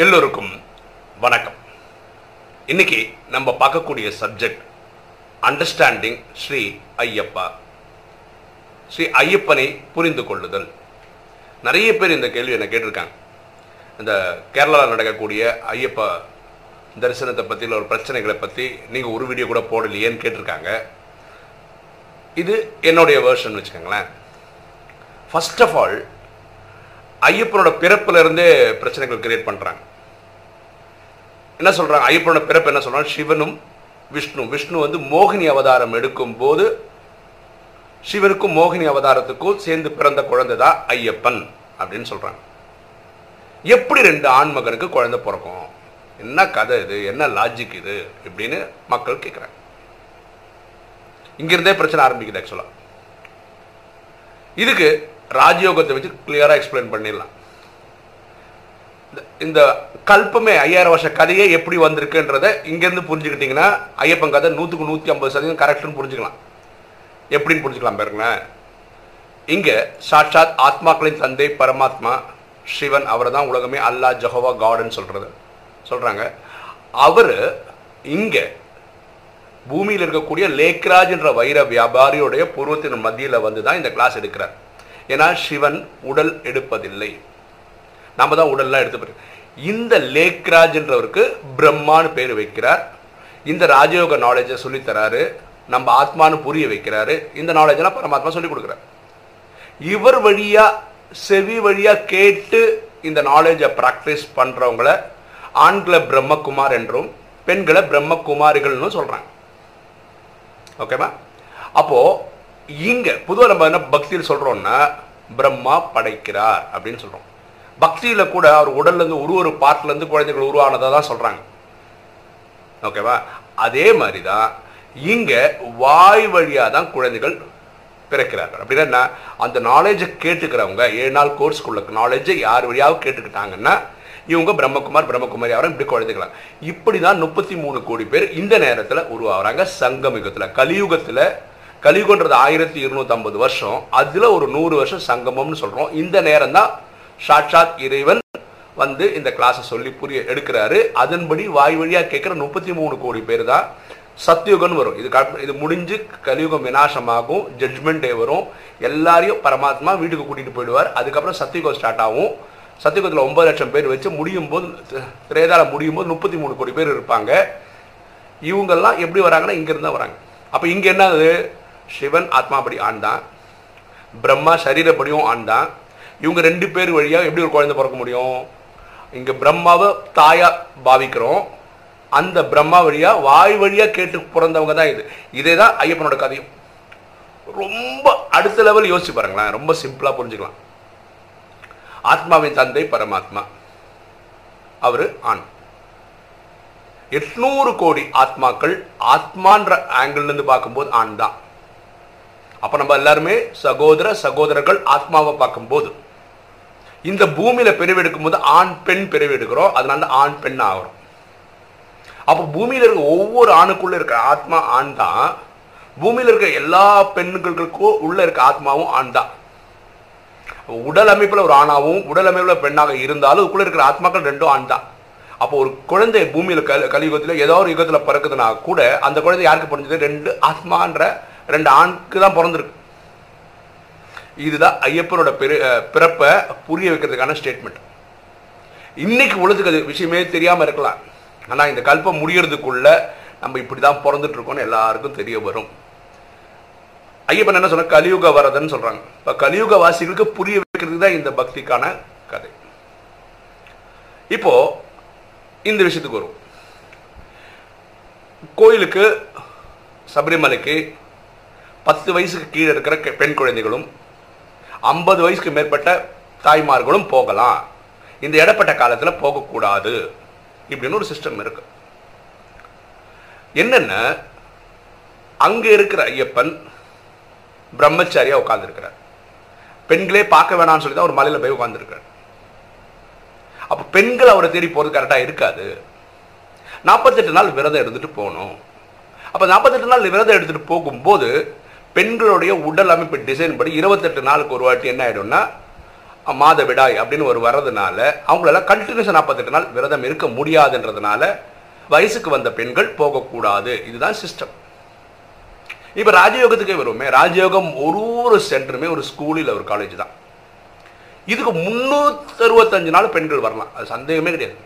எல்லோருக்கும் வணக்கம். இன்னைக்கு நம்ம பார்க்கக்கூடிய சப்ஜெக்ட் அண்டர்ஸ்டாண்டிங் ஸ்ரீ ஐயப்பா. ஸ்ரீ ஐயப்பனை புரிந்து கொள்ளுதல். நிறைய பேர் இந்த கேள்வி என்ன கேட்டிருக்காங்க. இந்த கேரளாவில் நடக்கக்கூடிய ஐயப்பா தரிசனத்தை பற்றி இல்லை ஒரு பிரச்சனைகளை பற்றி நீங்கள் ஒரு வீடியோ கூட போடலையேன்னு கேட்டிருக்காங்க. இது என்னுடைய வேர்ஷன் வச்சுக்கோங்களேன். ஃபர்ஸ்ட் ஆஃப் ஆல் ஐயப்பனோட பிறப்புல இருந்தே பிரச்சனைகள் கிரியேட் பண்றாங்க. என்ன சொல்றாங்க? ஐயப்பனோட பிறப்பு என்ன சொல்றாங்க? சிவனும் விஷ்ணு. விஷ்ணு வந்து மோகினி அவதாரம் எடுக்கும் போது சிவனுக்கும் மோகினி அவதாரத்துக்கும் சேர்ந்து பிறந்த குழந்தை தான் ஐயப்பன் அப்படின்னு சொல்றாங்க. எப்படி ரெண்டு ஆண் மகனுக்கு குழந்தை பிறக்கும்? என்ன கதை இது? என்ன லாஜிக் இது? இப்படின்னு மக்கள் கேட்குறாங்க இங்கிருந்தே பிரச்சனை ஆரம்பிக்குது ஆக்சுவலா இதுக்கு ராஜயோகத்தை வச்சு கிளியராக எக்ஸ்பிளைன் பண்ணிடலாம். இந்த- இந்த கல்பமே ஐயாயிரம் வருஷ கதையே எப்படி வந்திருக்குன்றத இங்கேருந்து புரிஞ்சுக்கிட்டீங்கன்னா ஐயப்பன் கதை நூற்றுக்கு நூற்றி ஐம்பது சதவீதம் கரெக்டுன்னு புரிஞ்சுக்கலாம். எப்படின்னு புரிஞ்சுக்கலாம் பாருங்களேன் இங்கே சாட்சாத் ஆத்மாக்களின் தந்தை பரமாத்மா சிவன் அவர் தான் உலகமே அல்லாஹ் ஜஹோவா காடுன்னு சொல்கிறது சொல்கிறாங்க அவர் இங்கே பூமியில் இருக்கக்கூடிய லேக்ராஜ் என்ற வைர வியாபாரியுடைய பூர்வத்தின் மத்தியில் வந்து தான் இந்த கிளாஸ் எடுக்கிறார். ஏன்னா சிவன் உடல் எடுப்பதில்லை. நாம தான் உடல்லாம் எடுத்து இந்த லேக்ராஜ்ன்றவருக்கு பிரம்மான்னு பேர் வைக்கிறார். இந்த ராஜயோக நாலேஜை சொல்லித்தராரு நம்ம ஆத்மான்னு புரிய வைக்கிறாரு. இந்த நாலேஜெல்லாம் பரமாத்மா சொல்லி கொடுக்குறார். இவர் வழியா செவி வழியா கேட்டு இந்த நாலேஜை ப்ராக்டிஸ் பண்றவங்கள ஆண்களை பிரம்மகுமார் என்றும் பெண்களை பிரம்மகுமாரிகள்னு சொல்றாங்க. ஓகேவா அப்போது இங்கே பொதுவாக நம்ம என்ன பக்தியில் சொல்கிறோம்னா பிரம்மா படைக்கிறார் அப்படின்னு சொல்கிறோம் பக்தியில் கூட அவர் உடல்லேருந்து ஒரு ஒரு பார்ட்லேருந்து குழந்தைகள் உருவானதாக தான் சொல்கிறாங்க ஓகேவா? அதே மாதிரி தான் இங்கே வாய் வழியாக தான் குழந்தைகள் பிறக்கிறார்கள். அப்படின்னா என்ன? அந்த நாலேஜை கேட்டுக்கிறவங்க ஏழு நாள் கோர்ஸ்க்குள்ள நாலேஜை யார் வழியாவது கேட்டுக்கிட்டாங்கன்னா இவங்க பிரம்மகுமார் பிரம்மகுமாரி அவரும் இப்படி குழந்தைக்கலாம் இப்படி தான் முப்பத்தி மூணு கோடி பேர் இந்த நேரத்தில் உருவாகிறாங்க. சங்கமிகத்தில் கலியுகத்தில் கலியுகன்றது ஆயிரத்தி இருநூத்தி ஐம்பது வருஷம். அதுல ஒரு நூறு வருஷம் சங்கமம்னு சொல்றோம். இந்த நேரம் தான் சாட்சாத் இறைவன் வந்து இந்த கிளாஸை சொல்லி புரிய எடுக்கிறாரு. அதன்படி வாய் வழியா கேட்கிற முப்பத்தி மூணு கோடி பேர் தான் சத்யுகம்னு வரும். இது இது முடிஞ்சு கலியுகம் விநாசமாகும். ஜட்ஜ்மெண்ட் டே வரும். எல்லாரையும் பரமாத்மா வீட்டுக்கு கூட்டிட்டு போயிடுவார். அதுக்கப்புறம் சத்யுகம் ஸ்டார்ட் ஆகும். சத்யுகத்தில் ஒன்பது லட்சம் பேர் வச்சு முடியும் போது திரேதால முடியும் போது முப்பத்தி மூணு கோடி பேர் இருப்பாங்க. இவங்கெல்லாம் எப்படி வராங்கன்னா இங்கிருந்து தான் வராங்க. அப்போ இங்கே என்னது? சிவன் ஆத்மாபடி ஆண் தான் பிரம்மா சரீரப்படியும் ஆண் தான் இவங்க ரெண்டு பேர் வழியா எப்படி ஒரு குழந்தை பிறக்க முடியும்? இங்க பிரம்மாவை தாயா பாவிக்கிறோம். அந்த பிரம்மா வழியா வாய் வழியா கேட்டு பிறந்தவங்க தான் இது. இதே தான் ஐயப்பனோட கதையும். ரொம்ப அடுத்த லெவல் யோசிச்சு பாருங்களேன். ரொம்ப சிம்பிளா புரிஞ்சுக்கலாம். ஆத்மாவின் தந்தை பரமாத்மா. அவரு ஆண். எட்நூறு கோடி ஆத்மாக்கள் ஆத்மான்ற ஆங்கிள் இருந்து பார்க்கும்போது ஆண் தான் அப்ப நம்ம எல்லாருமே சகோதர சகோதரர்கள் ஆத்மாவை பார்க்கும்போது. இந்த பூமியில பிரிவெடுக்கும் போது ஆண் பெண் பிரிவெடுக்கிறோம் அதனால ஆண் பெண் ஆகிறோம். அப்போ பூமியில இருக்க ஒவ்வொரு ஆணுக்குள்ள இருக்கிற ஆத்மா ஆண் தான். பூமியில இருக்க எல்லா பெண்களுக்கும் உள்ள இருக்க ஆத்மாவும் ஆண் தான். உடல் அமைப்புல ஒரு ஆணாவும் உடல் அமைப்புல பெண்ணாக இருந்தாலும் அதுக்குள்ள இருக்கிற ஆத்மாக்கள் ரெண்டும் ஆண் தான். அப்போ ஒரு குழந்தை பூமியில கல் கலியுகத்தில் ஏதோ ஒரு யுகத்துல பிறக்குதுன்னா கூட அந்த குழந்தை யாருக்கு பிறந்தது? ரெண்டு ஆத்மான்ற ரெண்டு ஆண்க்கு தான் பிறந்திருக்கு. இதுதான் ஐயப்பனோட பெரு பிறப்பை புரிய வைக்கிறதுக்கான ஸ்டேட்மெண்ட் இன்னைக்கு உலகத்துக்கு அது விஷயமே தெரியாம இருக்கலாம். ஆனா இந்த கல்பம் முடியறதுக்குள்ள நம்ம இப்படிதான் பிறந்துட்டு இருக்கோம்னு எல்லாருக்கும் தெரிய வரும். ஐயப்பன் என்ன சொன்ன கலியுக வரதன்னு சொல்றாங்க. இப்போ கலியுக வாசிகளுக்கு புரிய வைக்கிறதுக்கு தான் இந்த பக்திக்கான கதை. இப்போ இந்த விஷயத்துக்கு வரும் கோயிலுக்கு சபரிமலைக்கு பத்து வயசுக்கு கீழே இருக்கிற பெண் குழந்தைகளும் ஐம்பது வயசுக்கு மேற்பட்ட தாய்மார்களும் போகலாம். இந்த இடப்பட்ட காலத்தில் போகக்கூடாது. இப்படின்னு ஒரு சிஸ்டம் இருக்கு. என்னென்ன? அங்கே இருக்கிற ஐயப்பன் பிரம்மச்சாரியாக உட்கார்ந்துருக்கிறார். பெண்களே பார்க்க வேணாம்னு சொல்லி தான் ஒரு மலையில் போய் உட்காந்துருக்கார் அப்போ பெண்கள் அவரை தேடி போகிறது கரெக்டாக இருக்காது. நாற்பத்தெட்டு நாள் விரதம் எடுத்துட்டு போகணும். அப்போ நாற்பத்தெட்டு நாள் விரதம் எடுத்துட்டு போகும்போது பெண்களுடைய உடல் அமைப்பு டிசைன் படி இருபத்தெட்டு நாளுக்கு ஒரு வாட்டி என்ன ஆயிடும்னா மாதவிடாய் அப்படின்னு ஒரு வர்றதுனால அவங்களால கண்டினியூஸாக நாற்பத்தெட்டு நாள் விரதம் இருக்க முடியாதுன்றதுனால வயசுக்கு வந்த பெண்கள் போகக்கூடாது. இதுதான் சிஸ்டம் இப்போ ராஜயோகத்துக்கே வருவோமே. ராஜயோகம் ஒரு ஒரு சென்டருமே ஒரு ஸ்கூலில் ஒரு காலேஜ் தான். இதுக்கு முந்நூற்றி அறுபத்தஞ்சு நாள் பெண்கள் வரலாம். அது சந்தேகமே கிடையாது.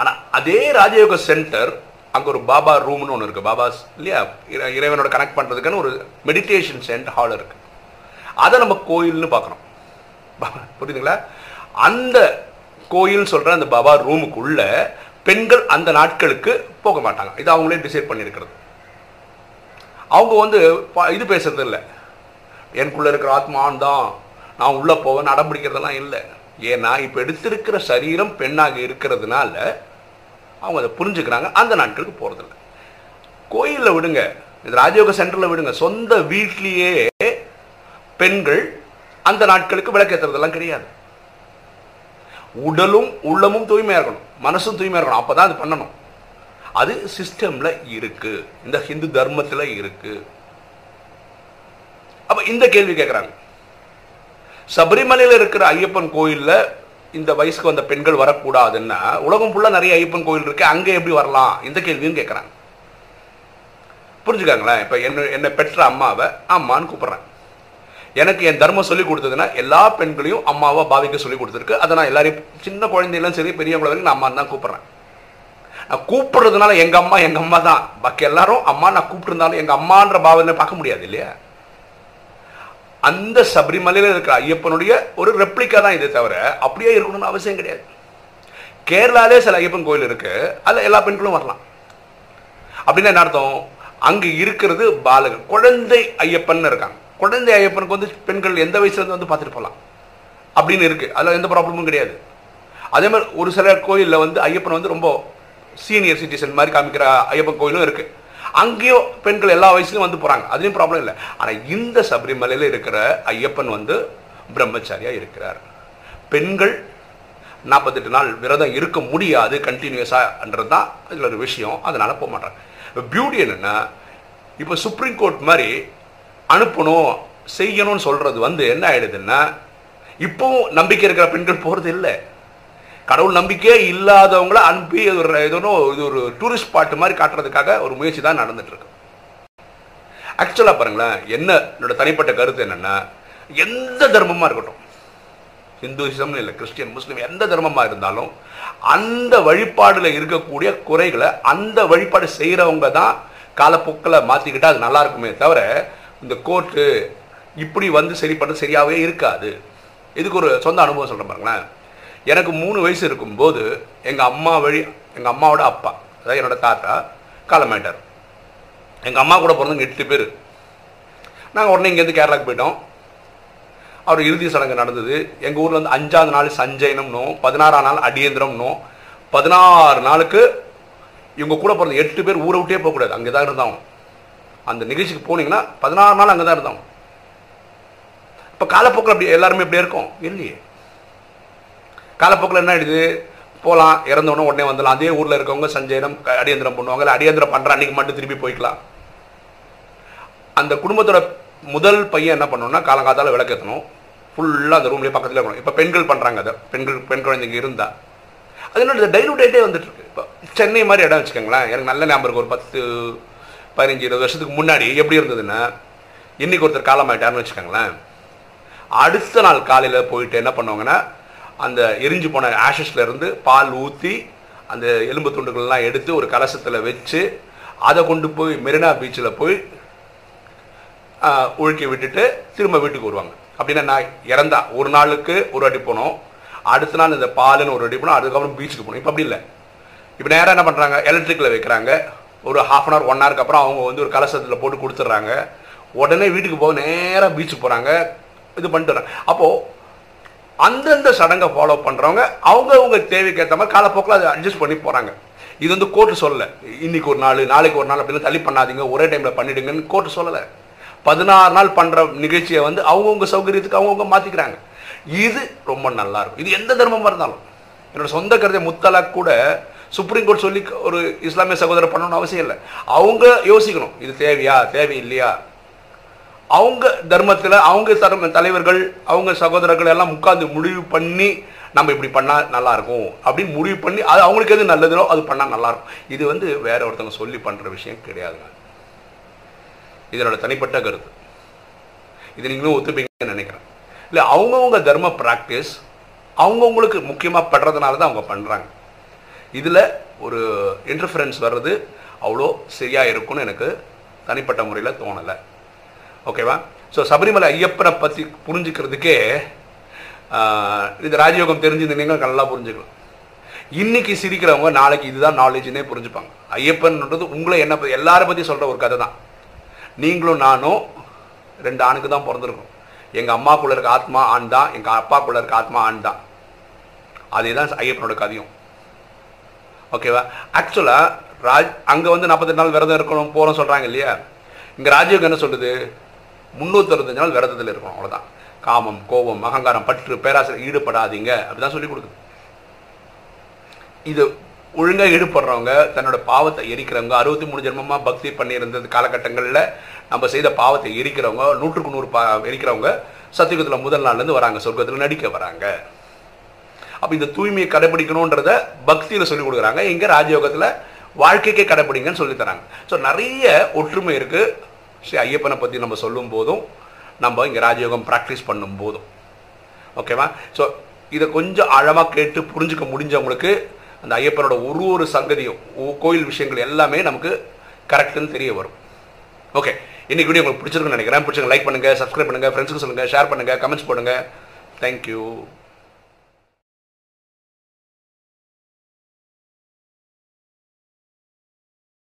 ஆனால் அதே ராஜயோக சென்டர் அங்கே ஒரு பாபா ரூம்னு ஒன்று இருக்குது பாபாஸ் இல்லையா? இறை- இறைவனோட கனெக்ட் பண்ணுறதுக்குன்னு ஒரு மெடிடேஷன் சென்ட் ஹால் இருக்குது அதை நம்ம கோயில்னு பார்க்குறோம் புரியுதுங்களா? அந்த கோயில் சொல்கிற அந்த பாபா ரூமுக்குள்ள பெண்கள் அந்த நாட்களுக்கு போக மாட்டாங்க. இது அவங்களே டிசைட் பண்ணியிருக்கிறது. அவங்க வந்து ப- இது பேசுறது இல்லை. எனக்குள்ளே இருக்கிற ஆத்மான் தான் நான் உள்ளே போவேன் அடம் பிடிக்கிறதெல்லாம் இல்லை. ஏன்னா இப்போ எடுத்திருக்கிற சரீரம் பெண்ணாக இருக்கிறதுனால அவங்க அதை புரிஞ்சுக்கிறாங்க. அந்த நாட்களுக்கு போகிறதில்ல கோயிலில் விடுங்க. இது ராஜயோக சென்டரில் விடுங்க. சொந்த வீட்லேயே பெண்கள் அந்த நாட்களுக்கு விளக்கேற்றுறதெல்லாம் கிடையாது. உடலும் உள்ளமும் தூய்மையாக இருக்கணும். மனசும் தூய்மையாக இருக்கணும். அப்போ தான் அது பண்ணணும். அது சிஸ்டம்ல இருக்கு. இந்த ஹிந்து தர்மத்துல இருக்கு. அப்ப இந்த கேள்வி கேட்குறாங்க சபரிமலையில் இருக்கிற ஐயப்பன் கோயில்ல இந்த வயசுக்கு வந்த பெண்கள் வரக்கூடாதுன்னா உலகம் ஃபுல்லாக நிறைய ஐயப்பன் கோயில் இருக்கு அங்கே எப்படி வரலாம்? இந்த கேள்வியும் கேட்குறாங்க புரிஞ்சுக்காங்களேன் இப்போ என்ன என்னை பெற்ற அம்மாவை அம்மான்னு கூப்பிட்றேன் எனக்கு என் தர்மம் சொல்லி கொடுத்ததுன்னா எல்லா பெண்களையும் அம்மாவை பாவிக்க சொல்லி கொடுத்துருக்கு. அதை நான் எல்லாரையும் சின்ன குழந்தையெல்லாம் சரி பெரியவங்கள வரைக்கும் நான் அம்மான்னு தான் கூப்பிட்றேன். நான் கூப்பிடுறதுனால எங்கள் அம்மா எங்கள் அம்மா தான். பாக்கி எல்லாரும் அம்மா நான் கூப்பிட்டுருந்தாலும் எங்கள் அம்மான்ற பாவனை பார்க்க முடியாது இல்லையா? அந்த சபரிமலையில் இருக்கிற ஐயப்பனுடைய ஒரு ரெப்ளிக்கா தான் இதே தவிர அப்படியே இருக்கணும்னு அவசியம் கிடையாது. கேரளாலே சில ஐயப்பன் கோயில் இருக்கு. அதில் எல்லா பெண்களும் வரலாம். அப்படின்னா என்ன அர்த்தம்? அங்கே இருக்கிறது பாலகன். குழந்தை ஐயப்பன் இருக்காங்க. குழந்தை ஐயப்பனுக்கு வந்து பெண்கள் எந்த வயசுல இருந்து வந்து பார்த்துட்டு போகலாம்? அப்படின்னு இருக்கு. அதில் எந்த ப்ராப்ளமும் கிடையாது. அதே மாதிரி ஒரு சில கோயிலில் வந்து ஐயப்பன் வந்து ரொம்ப சீனியர் சிட்டிசன் மாதிரி காமிக்கிற ஐயப்பன் கோயிலும் இருக்குது அங்கேயும் பெண்கள் எல்லா வயசுலையும் வந்து போகிறாங்க அதுலேயும் ப்ராப்ளம் இல்லை. ஆனால் இந்த சபரிமலையில் இருக்கிற ஐயப்பன் வந்து பிரம்மச்சாரியாக இருக்கிறார். பெண்கள் நாற்பத்தெட்டு நாள் விரதம் இருக்க முடியாது கண்டினியூஸாகன்றது தான் இதில் ஒரு விஷயம். அதனால் போக மாட்டாங்க. பியூட்டி என்னென்னா இப்போ சுப்ரீம் கோர்ட் மாதிரி அனுப்பணும் செய்யணும்னு சொல்கிறது வந்து என்ன ஆகிடுதுன்னா இப்போவும் நம்பிக்கை இருக்கிற பெண்கள் போகிறது இல்லை. கடவுள் நம்பிக்கையே இல்லாதவங்கள அனுப்பி இது ஒரு இது இது ஒரு டூரிஸ்ட் ஸ்பாட் மாதிரி காட்டுறதுக்காக ஒரு முயற்சி தான் நடந்துட்டு இருக்கு. ஆக்சுவலாக பாருங்களேன் என்ன என்னோட தனிப்பட்ட கருத்து என்னன்னா எந்த தர்மமாக இருக்கட்டும் இந்துயிசம்னு இல்லை கிறிஸ்டியன் முஸ்லீம் எந்த தர்மமாக இருந்தாலும் அந்த வழிபாடில் இருக்கக்கூடிய குறைகளை அந்த வழிபாடு செய்கிறவங்க தான் காலப்போக்கில் மாற்றிக்கிட்டால் அது நல்லா இருக்குமே தவிர இந்த கோர்ட்டு இப்படி வந்து சரி பண்ண சரியாகவே இருக்காது. இதுக்கு ஒரு சொந்த அனுபவம் சொல்கிறேன் பாருங்களேன். எனக்கு மூணு வயசு இருக்கும்போது எங்கள் அம்மா வழி எங்கள் அம்மாவோட அப்பா அதாவது என்னோட தாத்தா காலமாயிட்டார் எங்கள் அம்மா கூட பிறந்தவங்க எட்டு பேர். நாங்கள் உடனே இங்கேருந்து கேரளாக்கு போயிட்டோம். அவர் இறுதி சடங்கு நடந்தது. எங்கள் ஊரில் வந்து அஞ்சாவது நாள் சஞ்சயனம்னும் பதினாறாம் நாள் அடியந்திரம்னும் பதினாறு நாளுக்கு இவங்க கூட பிறந்த எட்டு பேர் ஊரை விட்டே போகக்கூடாது அங்கே தான் இருந்தாங்க அந்த நிகழ்ச்சிக்கு போனீங்கன்னா பதினாறு நாள் அங்கே தான் இருந்தாங்க இப்போ காலப்போக்கில் அப்படி எல்லாருமே இப்படியே இருக்கும். இல்லையே. காலப்போக்கில் என்ன ஆயிடுது? போகலாம் இறந்தவொடனே உடனே வந்துடலாம். அதே ஊரில் இருக்கவங்க சஞ்சயனம் அடியந்திரம் பண்ணுவாங்க. இல்லை அடியந்திரம் பண்ணுற அன்னைக்கு மட்டும் திருப்பி போய்க்கலாம். அந்த குடும்பத்தோட முதல் பையன் என்ன பண்ணணும்னா காலங்காத்தால விளக்கேற்றணும் ஃபுல்லாக அந்த ரூம்லேயே பக்கத்தில் இருக்கணும். இப்போ பெண்கள் பண்ணுறாங்க அதை. பெண்கள் பெண் குழந்தைங்க இருந்தால் அது என்ன டைலூட் ஆகிட்டே வந்துட்டு இருக்கு இப்போ சென்னை மாதிரி இடம் வச்சுக்கோங்களேன். எனக்கு நல்ல ஞாபகம் ஒரு பத்து பதினஞ்சு இருபது வருஷத்துக்கு முன்னாடி எப்படி இருந்ததுன்னா இன்றைக்கி ஒருத்தர் காலமாயிட்டாருன்னு வச்சுக்கோங்களேன். அடுத்த நாள் காலையில் போயிட்டு என்ன பண்ணுவாங்கன்னா அந்த எரிஞ்சு போன ஆஷஸ்ல இருந்து பால் ஊற்றி அந்த எலும்பு துண்டுகள்லாம் எடுத்து ஒரு கலசத்தில் வச்சு அதை கொண்டு போய் மெரினா பீச்சில் போய் ஒழுக்கி விட்டுட்டு திரும்ப வீட்டுக்கு வருவாங்க. அப்படின்னா நான் இறந்தா ஒரு நாளுக்கு ஒரு அடி போனோம். அடுத்த நாள் இந்த பாலுன்னு ஒரு அடி போனோம் அதுக்கப்புறம் பீச்சுக்கு போனோம். இப்போ அப்படி இல்லை. இப்போ நேராக என்ன பண்ணுறாங்க எலக்ட்ரிக்கில் வைக்கிறாங்க. ஒரு ஹாஃப் அன் ஹவர் ஒன் ஹவருக்கு அப்புறம் அவங்க வந்து ஒரு கலசத்தில் போட்டு கொடுத்துட்றாங்க. உடனே வீட்டுக்கு போக நேராக பீச்சுக்கு போகிறாங்க இது பண்ணிட்டு அப்போது அந்தந்த சடங்கை ஃபாலோ பண்ணுறவங்க அவங்க அவங்க தேவைக்கு ஏற்ற மாதிரி காலப்போக்கில் அதை அட்ஜஸ்ட் பண்ணி போகிறாங்க இது வந்து கோர்ட்டு சொல்லலை. இன்னைக்கு ஒரு நாள் நாளைக்கு ஒரு நாள் அப்படின்னு தள்ளி பண்ணாதீங்க. ஒரே டைமில் பண்ணிடுங்கன்னு கோர்ட்டு சொல்லலை. பதினாறு நாள் பண்ணுற நிகழ்ச்சியை வந்து அவங்கவுங்க சௌகரியத்துக்கு அவங்கவுங்க மாற்றிக்கிறாங்க இது ரொம்ப நல்லா இருக்கும். இது எந்த தர்மமாக இருந்தாலும். என்னோட சொந்த கருத்தை முத்தலாக் கூட சுப்ரீம் கோர்ட் சொல்லி ஒரு இஸ்லாமிய சகோதரர் பண்ணணும்னு அவசியம் இல்லை. அவங்க யோசிக்கணும். இது தேவையா தேவையில்லையா? அவங்க தர்மத்தில் அவங்க தர்ம தலைவர்கள் அவங்க சகோதரர்கள் எல்லாம் உட்காந்து முடிவு பண்ணி நம்ம இப்படி பண்ணால் நல்லாயிருக்கும். அப்படின்னு முடிவு பண்ணி அது அவங்களுக்கு எது நல்லதோ அது பண்ணால் நல்லா இருக்கும் இது வந்து வேற ஒருத்தவங்க சொல்லி பண்ணுற விஷயம் கிடையாதுங்க இதனோட தனிப்பட்ட கருத்து. இது நீங்களும் ஒத்துப்பீங்கன்னு நினைக்கிறேன். இல்லை அவங்கவுங்க தர்ம ப்ராக்டிஸ் அவங்கவுங்களுக்கு முக்கியமாக படுறதுனால தான் அவங்க பண்ணுறாங்க இதில் ஒரு இன்டர்ஃபரன்ஸ் வர்றது அவ்வளோ சரியாக இருக்கும்னு எனக்கு தனிப்பட்ட முறையில் தோணலை. ஓகேவா ஸோ சபரிமலை ஐயப்பனை பற்றி புரிஞ்சுக்கிறதுக்கே இது ராஜயோகம் தெரிஞ்சிருந்தீங்கன்னா நல்லா புரிஞ்சுக்கலாம். இன்னைக்கு சிரிக்கிறவங்க நாளைக்கு இதுதான் நாலேஜ்னே புரிஞ்சுப்பாங்க. ஐயப்பன்ன்றது உங்களை என்ன எல்லாரை பற்றி சொல்கிற ஒரு கதை தான். நீங்களும் நானும் ரெண்டு ஆணுக்கு தான் பிறந்திருக்கோம். எங்கள் அம்மாக்குள்ள இருக்க ஆத்மா ஆண் தான் எங்கள் அப்பாக்குள்ள இருக்க ஆத்மா ஆண் தான். அதே தான் ஐயப்பனோட கதையும். ஓகேவா ஆக்சுவலாக ராஜ் அங்கே வந்து நாற்பத்தெட்டு நாள் விரதம் இருக்கணும் போகிறோம் சொல்கிறாங்க இல்லையா? இங்கே ராஜயோகம் என்ன சொல்லுது? முந்நூற்றறுபத்தஞ்சு நாள் விரதத்தில் இருக்கணும் அவ்வளோதான் காமம் கோபம் அகங்காரம் பற்று பேராசிரியர் ஈடுபடாதீங்க. அப்படிதான் சொல்லி கொடுக்குது. இது ஒழுங்காக ஈடுபடுறவங்க தன்னோட பாவத்தை எரிக்கிறவங்க அறுபத்தி மூணு ஜென்மமாக பக்தி பண்ணியிருந்தது காலகட்டங்களில் நம்ம செய்த பாவத்தை எரிக்கிறவங்க நூற்றுக்கு நூறு பா எரிக்கிறவங்க சத்தியுகத்தில் முதல் நாள்லேருந்து வராங்க சொர்க்கத்தில் நடிக்க வராங்க. அப்போ இந்த தூய்மையை கடைபிடிக்கணுன்றத பக்தியில் சொல்லிக் கொடுக்குறாங்க. இங்கே ராஜயோகத்தில் வாழ்க்கைக்கே கடைபிடிங்கன்னு சொல்லித்தராங்க ஸோ நிறைய ஒற்றுமை இருக்குது ஸ்ரீ ஐயப்பனை பற்றி நம்ம சொல்லும் போதும் நம்ம இங்கே ராஜயோகம் ப்ராக்டிஸ் பண்ணும் போதும் ஓகேவா ஸோ இதை கொஞ்சம் ஆழமாக கேட்டு புரிஞ்சுக்க முடிஞ்சவங்களுக்கு அந்த ஐயப்பனோட ஒரு ஒரு சங்கதியும் கோயில் விஷயங்கள் எல்லாமே நமக்கு கரெக்டுன்னு தெரிய வரும். ஓகே இன்னைக்கு வீடியோ உங்களுக்கு பிடிச்சிருக்குன்னு நினைக்கிறேன். பிடிச்சிருங்க லைக் பண்ணுங்கள் சப்ஸ்கிரைப் பண்ணுங்கள் ஃப்ரெண்ட்ஸுக்கு சொல்லுங்கள் ஷேர் பண்ணுங்கள் கமெண்ட்ஸ் போடுங்க. தேங்க்யூ